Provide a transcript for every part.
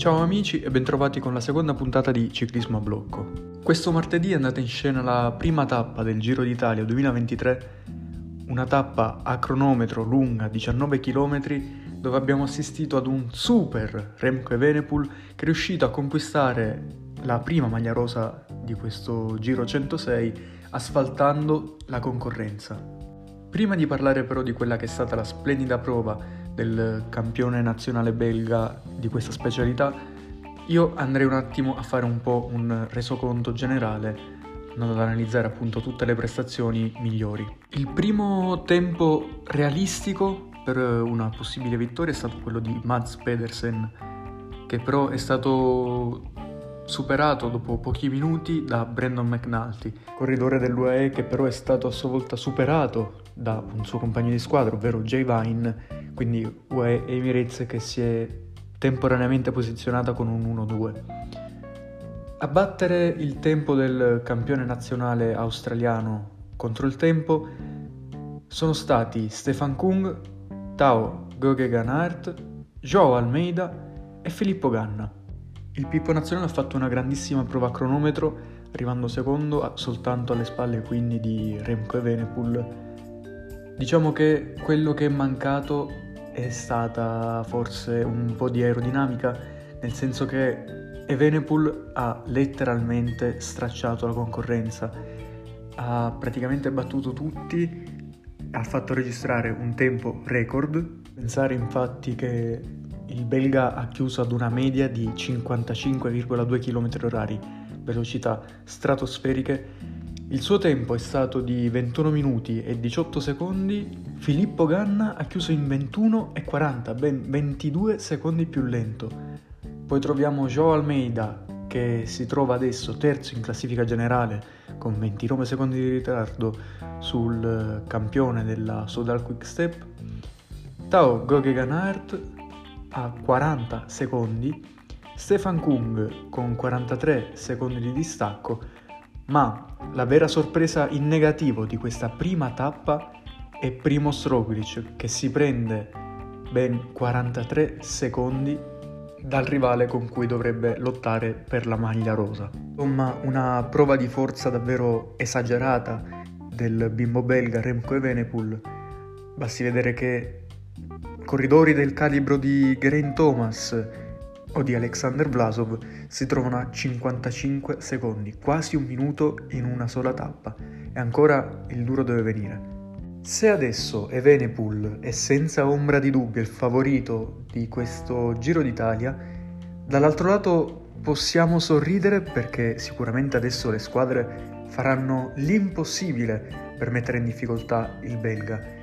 Ciao amici e bentrovati con la seconda puntata di Ciclismo a Blocco. Questo martedì è andata in scena la prima tappa del Giro d'Italia 2023, una tappa a cronometro lunga 19 km dove abbiamo assistito ad un super Remco Evenepoel che è riuscito a conquistare la prima maglia rosa di questo Giro 106 asfaltando la concorrenza. Prima di parlare però di quella che è stata la splendida prova del campione nazionale belga di questa specialità, io andrei un attimo a fare un po' un resoconto generale, andando ad analizzare appunto tutte le prestazioni migliori. Il primo tempo realistico per una possibile vittoria è stato quello di Mads Pedersen, che però è stato superato dopo pochi minuti da Brandon McNulty, corridore dell'UAE che però è stato a sua volta superato da un suo compagno di squadra, ovvero Jay Vine, quindi UAE Emirates che si è temporaneamente posizionata con un 1-2. A battere il tempo del campione nazionale australiano contro il tempo sono stati Stefan Kung, Tao Gogeganart, Joao Almeida e Filippo Ganna. Il Pippo Nazionale ha fatto una grandissima prova a cronometro, arrivando secondo soltanto alle spalle quindi di Remco e Venepool. Diciamo che quello che è mancato è stata forse un po' di aerodinamica, nel senso che Evenepoel ha letteralmente stracciato la concorrenza, ha praticamente battuto tutti, ha fatto registrare un tempo record. Pensare infatti che il belga ha chiuso ad una media di 55,2 km h velocità stratosferiche. Il suo tempo è stato di 21 minuti e 18 secondi. Filippo Ganna ha chiuso in 21 e 40, ben 22 secondi più lento. Poi troviamo Joe Almeida che si trova adesso terzo in classifica generale con 29 secondi di ritardo sul campione della Sodal Quick Step. Tao Gogeganart a 40 secondi, Stefan Kung con 43 secondi di distacco, ma la vera sorpresa in negativo di questa prima tappa è Primoz Roglic che si prende ben 43 secondi dal rivale con cui dovrebbe lottare per la maglia rosa. Insomma, una prova di forza davvero esagerata del bimbo belga Remco Evenepoel. Basti vedere che corridori del calibro di Geraint Thomas o di Alexander Vlasov si trovano a 55 secondi, quasi un minuto in una sola tappa, e ancora il duro deve venire. Se adesso Evenepoel è senza ombra di dubbio il favorito di questo Giro d'Italia, dall'altro lato possiamo sorridere perché sicuramente adesso le squadre faranno l'impossibile per mettere in difficoltà il belga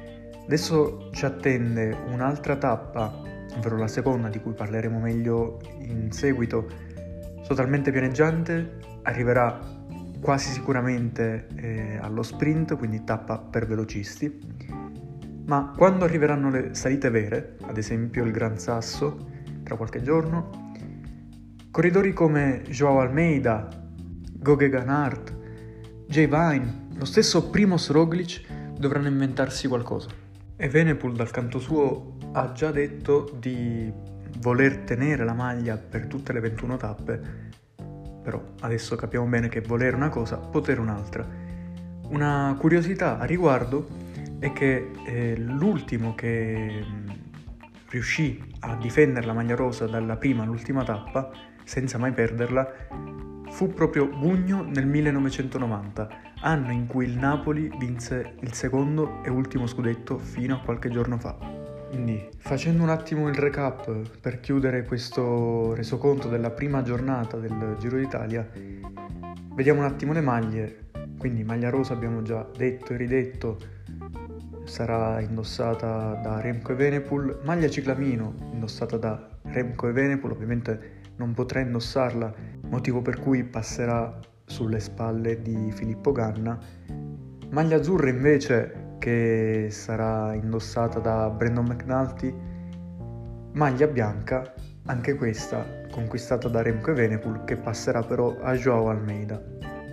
Adesso ci attende un'altra tappa, ovvero la seconda di cui parleremo meglio in seguito, totalmente pianeggiante, arriverà quasi sicuramente eh, allo sprint, quindi tappa per velocisti, ma quando arriveranno le salite vere, ad esempio il Gran Sasso, tra qualche giorno, corridori come Joao Almeida, Goge Ganart, Jay Vine, lo stesso Primoz Roglic dovranno inventarsi qualcosa. E Venepool dal canto suo ha già detto di voler tenere la maglia per tutte le 21 tappe, però adesso capiamo bene che volere una cosa, potere un'altra. Una curiosità a riguardo è che eh, l'ultimo che mh, riuscì a difendere la maglia rosa dalla prima all'ultima tappa, senza mai perderla, fu proprio Bugno nel 1990 anno in cui il Napoli vinse il secondo e ultimo scudetto fino a qualche giorno fa. Quindi, facendo un attimo il recap per chiudere questo resoconto della prima giornata del Giro d'Italia, vediamo un attimo le maglie. Quindi, maglia rosa abbiamo già detto e ridetto, sarà indossata da Remco e Venepool, maglia ciclamino indossata da Remco e Venepool, ovviamente non potrà indossarla, motivo per cui passerà sulle spalle di Filippo Ganna. Maglia azzurra invece che sarà indossata da Brandon McNulty. Maglia bianca, anche questa conquistata da Remco Evenepoel che passerà però a Joao Almeida.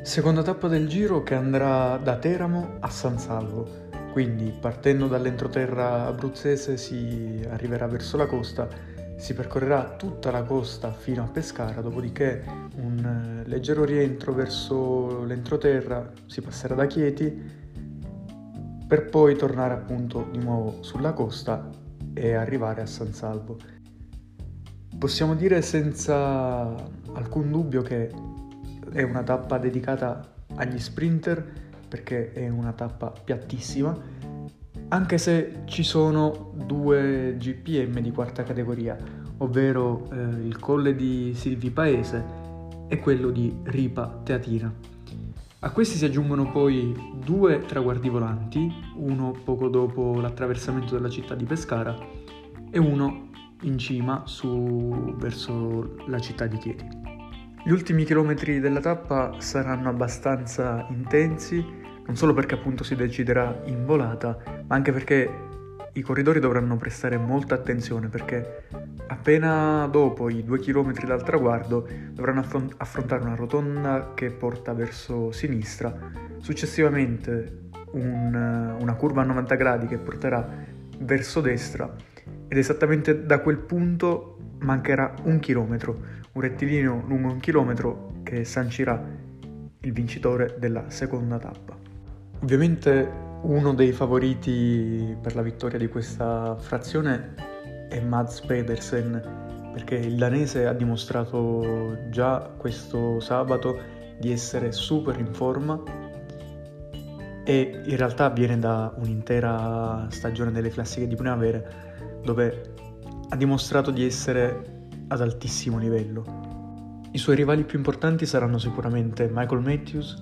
Seconda tappa del giro che andrà da Teramo a San Salvo. Quindi partendo dall'entroterra abruzzese si arriverà verso la costa si percorrerà tutta la costa fino a Pescara, dopodiché un eh, leggero rientro verso l'entroterra, si passerà da Chieti per poi tornare appunto di nuovo sulla costa e arrivare a San Salvo. Possiamo dire senza alcun dubbio che è una tappa dedicata agli sprinter perché è una tappa piattissima, anche se ci sono due GPM di quarta categoria, ovvero eh, il colle di Silvi Paese e quello di Ripa Teatina. A questi si aggiungono poi due traguardi volanti, uno poco dopo l'attraversamento della città di Pescara e uno in cima su, verso la città di Chieti. Gli ultimi chilometri della tappa saranno abbastanza intensi, non solo perché appunto si deciderà in volata, ma anche perché i corridori dovranno prestare molta attenzione perché appena dopo i due chilometri dal traguardo dovranno affront- affrontare una rotonda che porta verso sinistra, successivamente un, una curva a 90 gradi che porterà verso destra ed esattamente da quel punto mancherà un chilometro, un rettilineo lungo un chilometro che sancirà il vincitore della seconda tappa. Ovviamente uno dei favoriti per la vittoria di questa frazione è Mads Pedersen, perché il danese ha dimostrato già questo sabato di essere super in forma e in realtà viene da un'intera stagione delle classiche di primavera dove ha dimostrato di essere ad altissimo livello. I suoi rivali più importanti saranno sicuramente Michael Matthews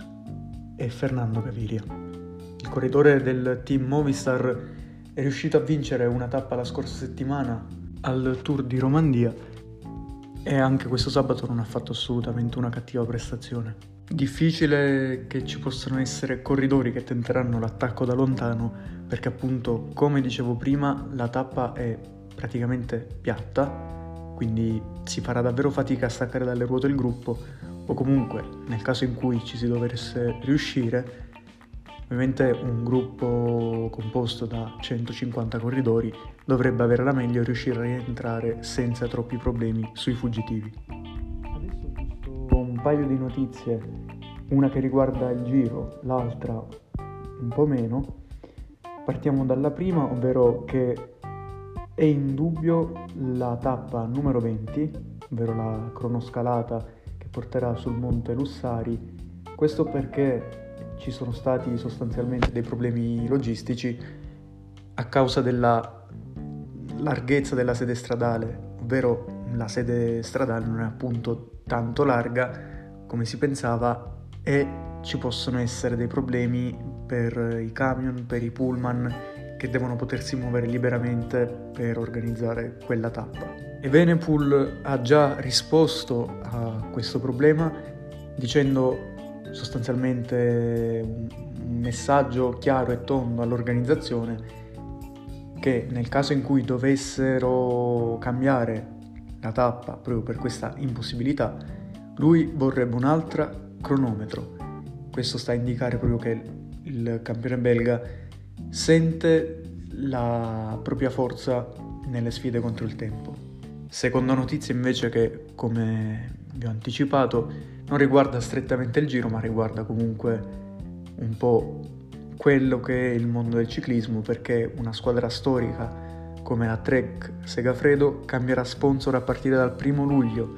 e Fernando Gaviria corridore del team Movistar è riuscito a vincere una tappa la scorsa settimana al Tour di Romandia e anche questo sabato non ha fatto assolutamente una cattiva prestazione. Difficile che ci possano essere corridori che tenteranno l'attacco da lontano perché appunto, come dicevo prima, la tappa è praticamente piatta, quindi si farà davvero fatica a staccare dalle ruote il gruppo o comunque nel caso in cui ci si dovesse riuscire Ovviamente un gruppo composto da 150 corridori dovrebbe avere la meglio e riuscire a rientrare senza troppi problemi sui fuggitivi. Adesso ho visto un paio di notizie, una che riguarda il giro, l'altra un po' meno. Partiamo dalla prima, ovvero che è in dubbio la tappa numero 20, ovvero la cronoscalata che porterà sul monte Lussari. Questo perché ci sono stati sostanzialmente dei problemi logistici a causa della larghezza della sede stradale, ovvero la sede stradale non è appunto tanto larga come si pensava e ci possono essere dei problemi per i camion, per i pullman che devono potersi muovere liberamente per organizzare quella tappa. E Venepool ha già risposto a questo problema dicendo sostanzialmente un messaggio chiaro e tondo all'organizzazione che nel caso in cui dovessero cambiare la tappa proprio per questa impossibilità, lui vorrebbe un'altra cronometro. Questo sta a indicare proprio che il campione belga sente la propria forza nelle sfide contro il tempo. Seconda notizia invece che, come vi ho anticipato, non riguarda strettamente il giro, ma riguarda comunque un po' quello che è il mondo del ciclismo, perché una squadra storica come la Trek Segafredo cambierà sponsor a partire dal primo luglio,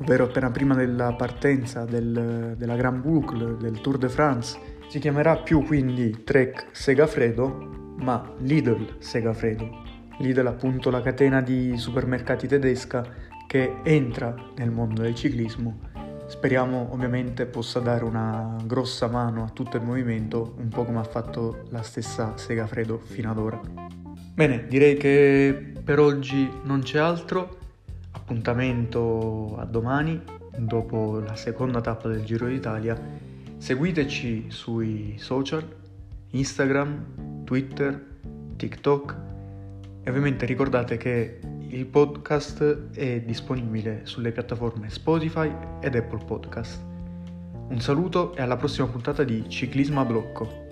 ovvero appena prima della partenza del, della Grand Boucle del Tour de France. Si chiamerà più quindi Trek Segafredo, ma Lidl Segafredo. Lidl appunto la catena di supermercati tedesca che entra nel mondo del ciclismo Speriamo ovviamente possa dare una grossa mano a tutto il movimento, un po' come ha fatto la stessa Segafredo fino ad ora. Bene, direi che per oggi non c'è altro. Appuntamento a domani, dopo la seconda tappa del Giro d'Italia. Seguiteci sui social, Instagram, Twitter, TikTok e ovviamente ricordate che il podcast è disponibile sulle piattaforme Spotify ed Apple Podcast. Un saluto e alla prossima puntata di Ciclismo a blocco.